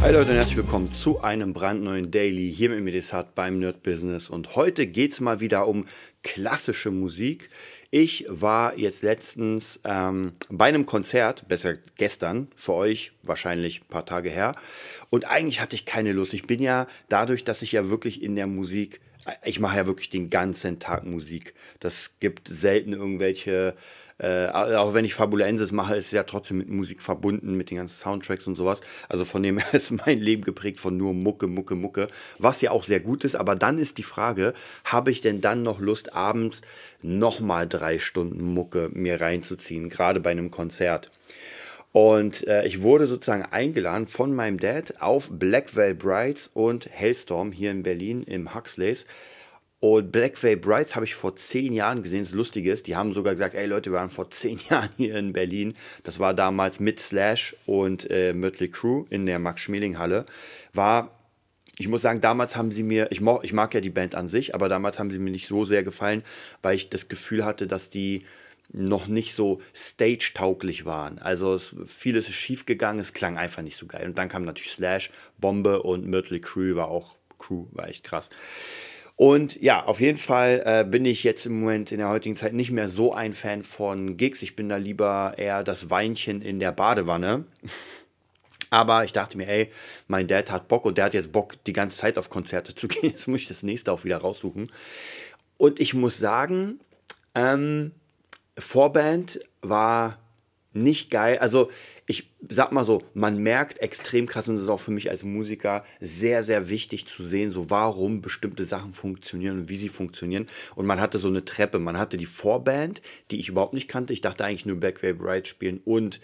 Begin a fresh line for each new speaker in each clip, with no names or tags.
Hi Leute und herzlich willkommen zu einem brandneuen Daily hier mit Medisat beim Nerd Business. Und heute geht es mal wieder um klassische Musik. Ich war jetzt letztens ähm, bei einem Konzert, besser gestern, für euch wahrscheinlich ein paar Tage her. Und eigentlich hatte ich keine Lust. Ich bin ja dadurch, dass ich ja wirklich in der Musik, ich mache ja wirklich den ganzen Tag Musik. Das gibt selten irgendwelche äh, auch wenn ich Fabulensis mache, ist es ja trotzdem mit Musik verbunden, mit den ganzen Soundtracks und sowas. Also von dem her ist mein Leben geprägt von nur Mucke, Mucke, Mucke, was ja auch sehr gut ist. Aber dann ist die Frage, habe ich denn dann noch Lust, abends nochmal drei Stunden Mucke mir reinzuziehen, gerade bei einem Konzert? Und äh, ich wurde sozusagen eingeladen von meinem Dad auf Blackwell Brides und Hellstorm hier in Berlin im Huxleys. Und Black Veil Brides habe ich vor zehn Jahren gesehen. Das Lustige ist, die haben sogar gesagt, ey Leute, wir waren vor zehn Jahren hier in Berlin. Das war damals mit Slash und äh, Mötley Crew in der Max-Schmeling-Halle. War, ich muss sagen, damals haben sie mir, ich, mo, ich mag ja die Band an sich, aber damals haben sie mir nicht so sehr gefallen, weil ich das Gefühl hatte, dass die noch nicht so stage-tauglich waren. Also es, vieles ist schief gegangen, es klang einfach nicht so geil. Und dann kam natürlich Slash, Bombe und Mötley Crew war auch, Crew war echt krass. Und ja, auf jeden Fall äh, bin ich jetzt im Moment in der heutigen Zeit nicht mehr so ein Fan von Gigs. Ich bin da lieber eher das Weinchen in der Badewanne. Aber ich dachte mir, ey, mein Dad hat Bock und der hat jetzt Bock, die ganze Zeit auf Konzerte zu gehen. Jetzt muss ich das nächste auch wieder raussuchen. Und ich muss sagen, ähm, Vorband war nicht geil. Also ich sag mal so, man merkt extrem krass, und das ist auch für mich als Musiker sehr, sehr wichtig zu sehen, so warum bestimmte Sachen funktionieren und wie sie funktionieren. Und man hatte so eine Treppe, man hatte die Vorband, die ich überhaupt nicht kannte. Ich dachte eigentlich nur Backway Bright spielen und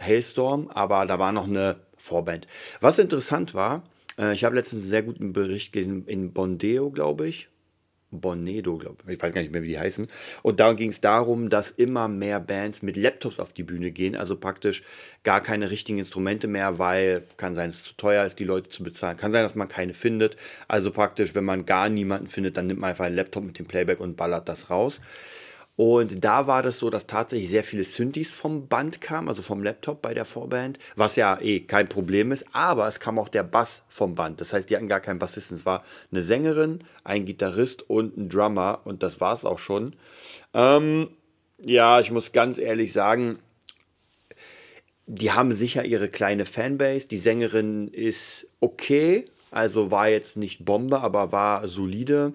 Hailstorm, aber da war noch eine Vorband. Was interessant war, äh, ich habe letztens einen sehr guten Bericht gesehen in Bondeo, glaube ich, Bonedo, glaube ich. Ich weiß gar nicht mehr, wie die heißen. Und da ging es darum, dass immer mehr Bands mit Laptops auf die Bühne gehen, also praktisch gar keine richtigen Instrumente mehr, weil kann sein, dass es zu teuer ist, die Leute zu bezahlen. Kann sein, dass man keine findet. Also praktisch, wenn man gar niemanden findet, dann nimmt man einfach einen Laptop mit dem Playback und ballert das raus. Und da war das so, dass tatsächlich sehr viele Synthes vom Band kamen, also vom Laptop bei der Vorband, was ja eh kein Problem ist, aber es kam auch der Bass vom Band. Das heißt, die hatten gar keinen Bassisten. Es war eine Sängerin, ein Gitarrist und ein Drummer und das war es auch schon. Ähm, ja, ich muss ganz ehrlich sagen, die haben sicher ihre kleine Fanbase. Die Sängerin ist okay, also war jetzt nicht Bombe, aber war solide.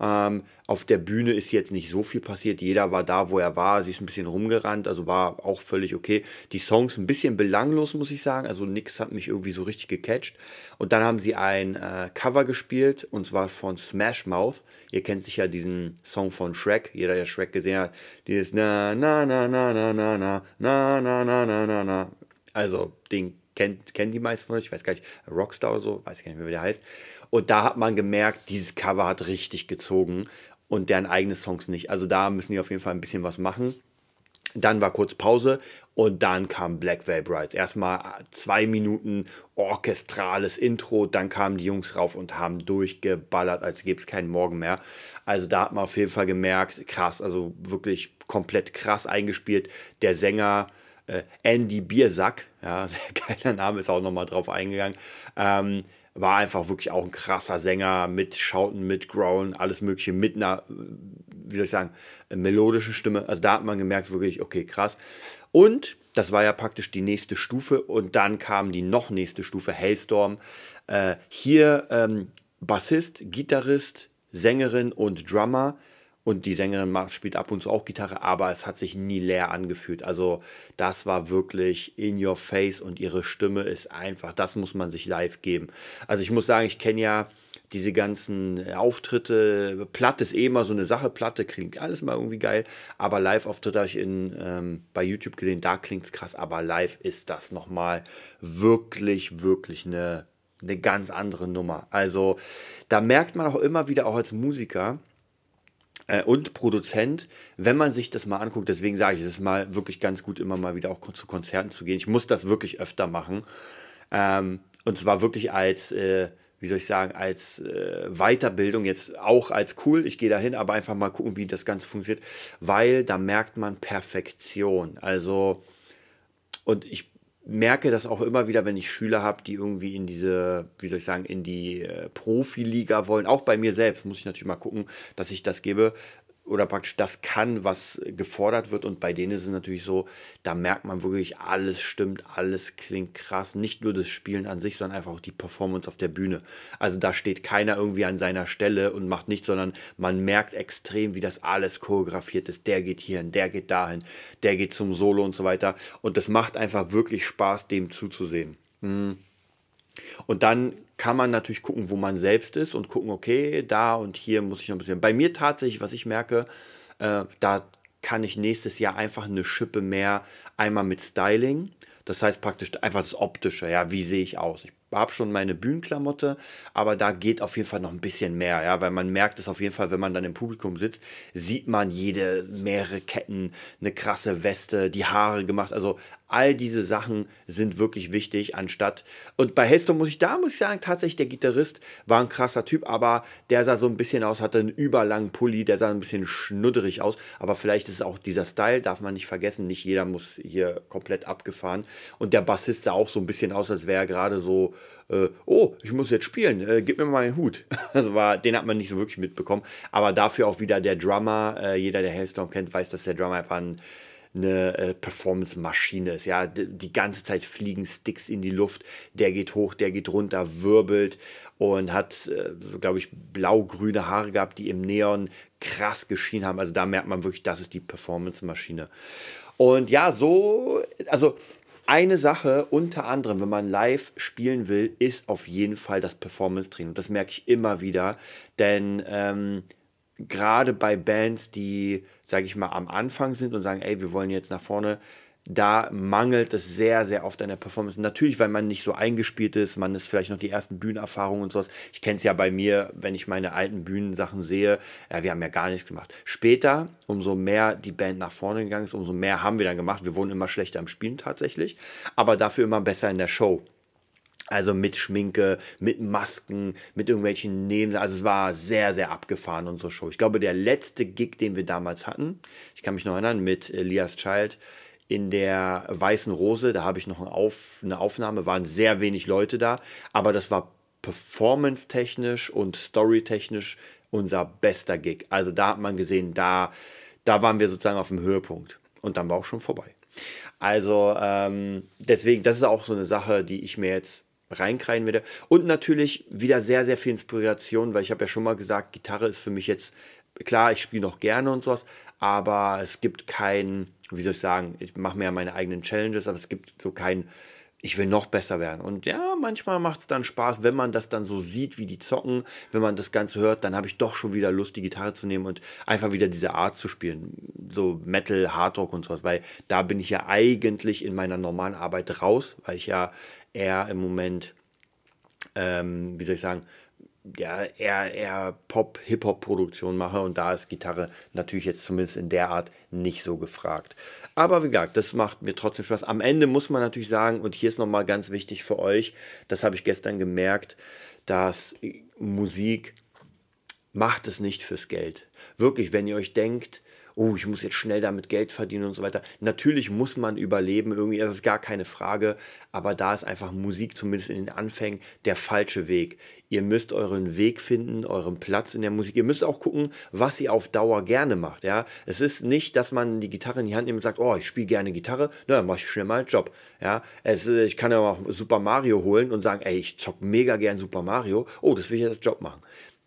Ähm, auf der Bühne ist jetzt nicht so viel passiert. Jeder war da, wo er war. Sie ist ein bisschen rumgerannt, also war auch völlig okay. Die Songs ein bisschen belanglos, muss ich sagen. Also nichts hat mich irgendwie so richtig gecatcht. Und dann haben sie ein äh, Cover gespielt und zwar von Smash Mouth. Ihr kennt sicher diesen Song von Shrek. Jeder, der Shrek gesehen hat, dieses na na na na na na na na na na na na na. Also den kennt, kennen die meisten von euch, ich weiß gar nicht, Rockstar oder so, weiß ich gar nicht mehr, wie der heißt. Und da hat man gemerkt, dieses Cover hat richtig gezogen und deren eigene Songs nicht. Also da müssen die auf jeden Fall ein bisschen was machen. Dann war kurz Pause und dann kam Black Veil Brides. Erstmal zwei Minuten orchestrales Intro, dann kamen die Jungs rauf und haben durchgeballert, als gäbe es keinen Morgen mehr. Also da hat man auf jeden Fall gemerkt, krass, also wirklich komplett krass eingespielt. Der Sänger Andy Biersack, ja, sehr geiler Name, ist auch nochmal drauf eingegangen. Ähm, war einfach wirklich auch ein krasser Sänger mit Schauten, mit Growlen, alles Mögliche, mit einer, wie soll ich sagen, melodischen Stimme. Also da hat man gemerkt, wirklich, okay, krass. Und das war ja praktisch die nächste Stufe und dann kam die noch nächste Stufe, Hailstorm. Äh, hier ähm, Bassist, Gitarrist, Sängerin und Drummer und die Sängerin macht, spielt ab und zu auch Gitarre, aber es hat sich nie leer angefühlt. Also das war wirklich in your face und ihre Stimme ist einfach, das muss man sich live geben. Also ich muss sagen, ich kenne ja diese ganzen Auftritte, Platte ist eh immer so eine Sache, Platte klingt alles mal irgendwie geil, aber Live-Auftritte habe ich in, ähm, bei YouTube gesehen, da klingt es krass, aber live ist das nochmal wirklich, wirklich eine, eine ganz andere Nummer. Also da merkt man auch immer wieder, auch als Musiker, äh, und Produzent, wenn man sich das mal anguckt, deswegen sage ich, es ist mal wirklich ganz gut, immer mal wieder auch zu Konzerten zu gehen. Ich muss das wirklich öfter machen. Ähm, und zwar wirklich als, äh, wie soll ich sagen, als äh, Weiterbildung, jetzt auch als cool, ich gehe dahin, aber einfach mal gucken, wie das Ganze funktioniert, weil da merkt man Perfektion. Also, und ich merke das auch immer wieder, wenn ich Schüler habe, die irgendwie in diese, wie soll ich sagen, in die äh, Profiliga wollen. Auch bei mir selbst muss ich natürlich mal gucken, dass ich das gebe oder praktisch das kann, was gefordert wird. Und bei denen ist es natürlich so, da merkt man wirklich, alles stimmt, alles klingt krass. Nicht nur das Spielen an sich, sondern einfach auch die Performance auf der Bühne. Also da steht keiner irgendwie an seiner Stelle und macht nichts, sondern man merkt extrem, wie das alles choreografiert ist. Der geht hierhin, der geht dahin, der geht zum Solo und so weiter. Und das macht einfach wirklich Spaß, dem zuzusehen. Hm. Und dann kann man natürlich gucken, wo man selbst ist und gucken, okay, da und hier muss ich noch ein bisschen. Bei mir tatsächlich, was ich merke, äh, da kann ich nächstes Jahr einfach eine Schippe mehr einmal mit Styling. Das heißt praktisch einfach das Optische, ja, wie sehe ich aus? Ich habe schon meine Bühnenklamotte, aber da geht auf jeden Fall noch ein bisschen mehr, ja, weil man merkt es auf jeden Fall, wenn man dann im Publikum sitzt, sieht man jede, mehrere Ketten, eine krasse Weste, die Haare gemacht, also all diese Sachen sind wirklich wichtig, anstatt, und bei Heston muss ich, da muss ich sagen, tatsächlich der Gitarrist war ein krasser Typ, aber der sah so ein bisschen aus, hatte einen überlangen Pulli, der sah ein bisschen schnudderig aus, aber vielleicht ist auch dieser Style, darf man nicht vergessen, nicht jeder muss hier komplett abgefahren und der Bassist sah auch so ein bisschen aus, als wäre er gerade so äh, oh, ich muss jetzt spielen, äh, gib mir mal einen Hut. Also war, den hat man nicht so wirklich mitbekommen. Aber dafür auch wieder der Drummer, äh, jeder, der Hailstorm kennt, weiß, dass der Drummer einfach ein, eine äh, Performance-Maschine ist. Ja, die, die ganze Zeit fliegen Sticks in die Luft, der geht hoch, der geht runter, wirbelt und hat, äh, glaube ich, blau-grüne Haare gehabt, die im Neon krass geschienen haben. Also da merkt man wirklich, das ist die Performance-Maschine. Und ja, so, also eine Sache unter anderem, wenn man live spielen will, ist auf jeden Fall das Performance-Training. Das merke ich immer wieder, denn ähm, gerade bei Bands, die, sage ich mal, am Anfang sind und sagen, ey, wir wollen jetzt nach vorne, da mangelt es sehr, sehr oft an der Performance. Natürlich, weil man nicht so eingespielt ist, man ist vielleicht noch die ersten Bühnenerfahrungen und sowas. Ich kenne es ja bei mir, wenn ich meine alten Bühnensachen sehe, ja, wir haben ja gar nichts gemacht. Später, umso mehr die Band nach vorne gegangen ist, umso mehr haben wir dann gemacht. Wir wurden immer schlechter am Spielen tatsächlich, aber dafür immer besser in der Show. Also mit Schminke, mit Masken, mit irgendwelchen Neben. Also es war sehr, sehr abgefahren, unsere Show. Ich glaube, der letzte Gig, den wir damals hatten, ich kann mich noch erinnern, mit Elias Child, in der Weißen Rose, da habe ich noch eine, Auf, eine Aufnahme, waren sehr wenig Leute da, aber das war performance-technisch und story-technisch unser bester Gig. Also da hat man gesehen, da, da waren wir sozusagen auf dem Höhepunkt. Und dann war auch schon vorbei. Also ähm, deswegen, das ist auch so eine Sache, die ich mir jetzt reinkreien werde. Und natürlich wieder sehr, sehr viel Inspiration, weil ich habe ja schon mal gesagt, Gitarre ist für mich jetzt, klar, ich spiele noch gerne und sowas, aber es gibt kein, wie soll ich sagen, ich mache mir ja meine eigenen Challenges, aber es gibt so kein, ich will noch besser werden. Und ja, manchmal macht es dann Spaß, wenn man das dann so sieht, wie die zocken, wenn man das Ganze hört, dann habe ich doch schon wieder Lust, die Gitarre zu nehmen und einfach wieder diese Art zu spielen. So Metal, Hardrock und sowas, weil da bin ich ja eigentlich in meiner normalen Arbeit raus, weil ich ja eher im Moment, ähm, wie soll ich sagen, ja, eher, eher Pop-Hip-Hop-Produktion mache und da ist Gitarre natürlich jetzt zumindest in der Art nicht so gefragt. Aber wie gesagt, das macht mir trotzdem Spaß. Am Ende muss man natürlich sagen, und hier ist nochmal ganz wichtig für euch, das habe ich gestern gemerkt, dass Musik macht es nicht fürs Geld. Wirklich, wenn ihr euch denkt, oh, ich muss jetzt schnell damit Geld verdienen und so weiter. Natürlich muss man überleben, irgendwie, das ist gar keine Frage, aber da ist einfach Musik, zumindest in den Anfängen, der falsche Weg. Ihr müsst euren Weg finden, euren Platz in der Musik. Ihr müsst auch gucken, was ihr auf Dauer gerne macht. Ja? Es ist nicht, dass man die Gitarre in die Hand nimmt und sagt, oh, ich spiele gerne Gitarre, na, dann mache ich schnell mal einen Job. Ja? Es, ich kann ja auch Super Mario holen und sagen, ey, ich zock mega gern Super Mario. Oh, das will ich jetzt Job machen.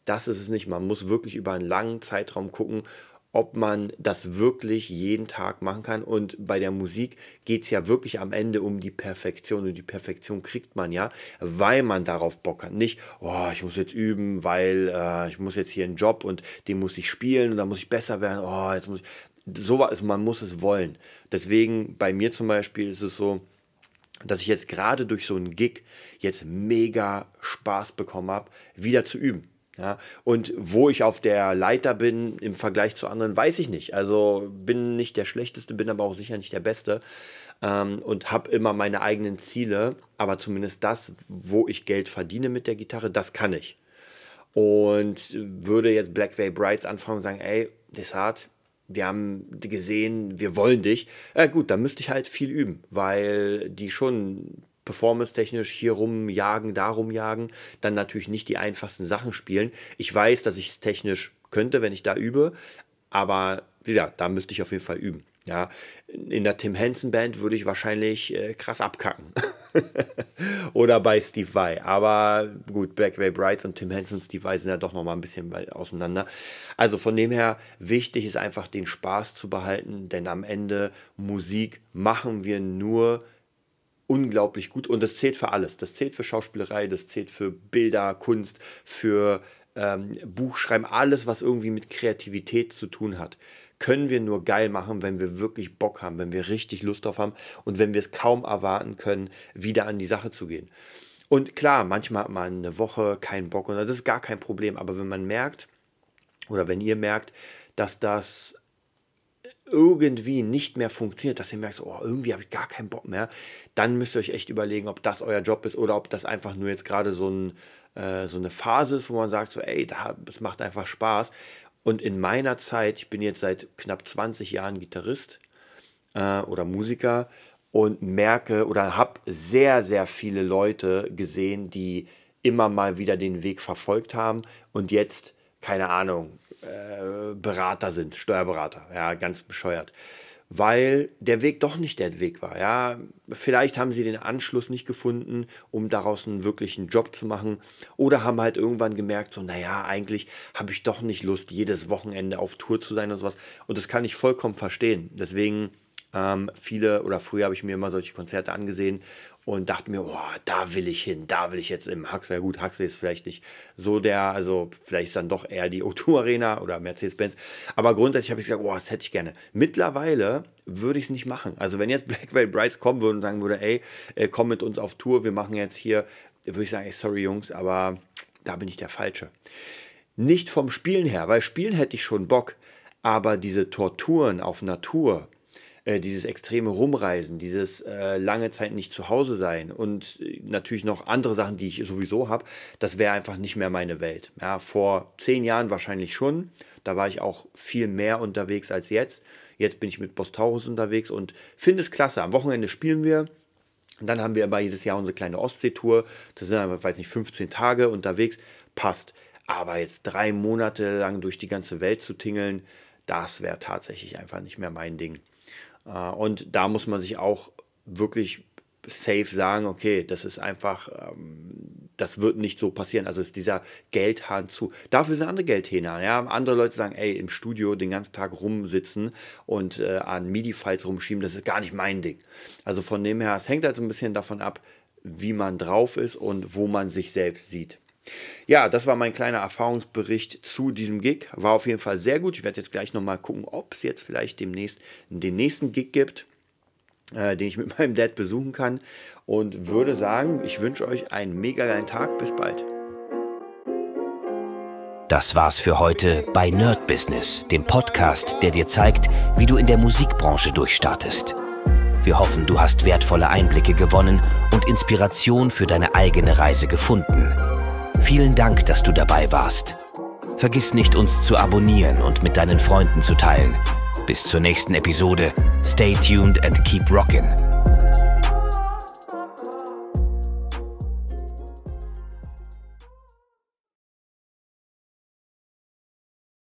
Das ist es nicht. Man muss wirklich über einen langen Zeitraum gucken, ob man das wirklich jeden Tag machen kann. Und bei der Musik geht es ja wirklich am Ende um die Perfektion. Und die Perfektion kriegt man ja, weil man darauf Bock hat. Nicht, oh, ich muss jetzt üben, weil äh, ich muss jetzt hier einen Job und den muss ich spielen und dann muss ich besser werden. Oh, jetzt muss ich. So was, man muss es wollen. Deswegen bei mir zum Beispiel ist es so, dass ich jetzt gerade durch so einen Gig jetzt mega Spaß bekommen habe, wieder zu üben Ja, und wo ich auf der Leiter bin im Vergleich zu anderen, weiß ich nicht. Also bin nicht der Schlechteste, bin aber auch sicher nicht der Beste ähm, und habe immer meine eigenen Ziele. Aber zumindest das, wo ich Geld verdiene mit der Gitarre, das kann ich. Und würde jetzt Black Veil Brides anfangen und sagen, ey, Desart, wir haben gesehen, wir wollen dich. Ja, gut, dann müsste ich halt viel üben, weil die schon performance-technisch hier rumjagen, da rumjagen, dann natürlich nicht die einfachsten Sachen spielen. Ich weiß, dass ich es technisch könnte, wenn ich da übe, aber ja, da müsste ich auf jeden Fall üben. Ja, in der Tim Henson Band würde ich wahrscheinlich äh, krass abkacken. Oder bei Steve Vai. Aber gut, Black Ray Brights und Tim Henson und Steve Vai sind ja doch noch mal ein bisschen auseinander. Also von dem her, wichtig ist einfach den Spaß zu behalten, denn am Ende Musik machen wir nur unglaublich gut und das zählt für alles. Das zählt für Schauspielerei, das zählt für Bilder, Kunst, für ähm, Buchschreiben, alles, was irgendwie mit Kreativität zu tun hat können wir nur geil machen, wenn wir wirklich Bock haben, wenn wir richtig Lust drauf haben und wenn wir es kaum erwarten können, wieder an die Sache zu gehen. Und klar, manchmal hat man eine Woche keinen Bock und das ist gar kein Problem, aber wenn man merkt oder wenn ihr merkt, dass das irgendwie nicht mehr funktioniert, dass ihr merkt, oh, irgendwie habe ich gar keinen Bock mehr, dann müsst ihr euch echt überlegen, ob das euer Job ist oder ob das einfach nur jetzt gerade so, ein, äh, so eine Phase ist, wo man sagt, so, ey, das macht einfach Spaß. Und in meiner Zeit, ich bin jetzt seit knapp 20 Jahren Gitarrist äh, oder Musiker und merke oder habe sehr, sehr viele Leute gesehen, die immer mal wieder den Weg verfolgt haben und jetzt, keine Ahnung, äh, Berater sind, Steuerberater, ja, ganz bescheuert weil der Weg doch nicht der Weg war. Ja, vielleicht haben sie den Anschluss nicht gefunden, um daraus einen wirklichen Job zu machen, oder haben halt irgendwann gemerkt, so, naja, eigentlich habe ich doch nicht Lust, jedes Wochenende auf Tour zu sein und sowas. Und das kann ich vollkommen verstehen. Deswegen ähm, viele oder früher habe ich mir immer solche Konzerte angesehen und dachte mir, oh, da will ich hin, da will ich jetzt im Huxley. Ja gut, Huxley ist vielleicht nicht so der, also vielleicht ist dann doch eher die O2 Arena oder Mercedes-Benz. Aber grundsätzlich habe ich gesagt, oh, das hätte ich gerne. Mittlerweile würde ich es nicht machen. Also wenn jetzt Black Veil Brides kommen würde und sagen würde, ey, äh, komm mit uns auf Tour, wir machen jetzt hier, würde ich sagen, ey, sorry Jungs, aber da bin ich der Falsche. Nicht vom Spielen her, weil Spielen hätte ich schon Bock, aber diese Torturen auf Natur, äh, dieses extreme Rumreisen, dieses äh, lange Zeit nicht zu Hause sein und äh, natürlich noch andere Sachen, die ich sowieso habe, das wäre einfach nicht mehr meine Welt. Ja, vor zehn Jahren wahrscheinlich schon. Da war ich auch viel mehr unterwegs als jetzt. Jetzt bin ich mit Bostaurus unterwegs und finde es klasse. Am Wochenende spielen wir. Und dann haben wir aber jedes Jahr unsere kleine Ostseetour. Da sind wir, weiß nicht, 15 Tage unterwegs. Passt. Aber jetzt drei Monate lang durch die ganze Welt zu tingeln, das wäre tatsächlich einfach nicht mehr mein Ding. Äh, und da muss man sich auch wirklich safe sagen, okay, das ist einfach, ähm, das wird nicht so passieren. Also ist dieser Geldhahn zu. Dafür sind andere Geldhähne. Ja? Andere Leute sagen, ey, im Studio den ganzen Tag rumsitzen und äh, an MIDI-Files rumschieben, das ist gar nicht mein Ding. Also von dem her, es hängt halt so ein bisschen davon ab, wie man drauf ist und wo man sich selbst sieht. Ja, das war mein kleiner Erfahrungsbericht zu diesem Gig. War auf jeden Fall sehr gut. Ich werde jetzt gleich nochmal gucken, ob es jetzt vielleicht demnächst den nächsten Gig gibt, äh, den ich mit meinem Dad besuchen kann. Und würde sagen, ich wünsche euch einen mega geilen Tag. Bis bald.
Das war's für heute bei Nerd Business, dem Podcast, der dir zeigt, wie du in der Musikbranche durchstartest. Wir hoffen, du hast wertvolle Einblicke gewonnen und Inspiration für deine eigene Reise gefunden. Vielen Dank, dass du dabei warst. Vergiss nicht, uns zu abonnieren und mit deinen Freunden zu teilen. Bis zur nächsten Episode. Stay tuned and keep rockin'.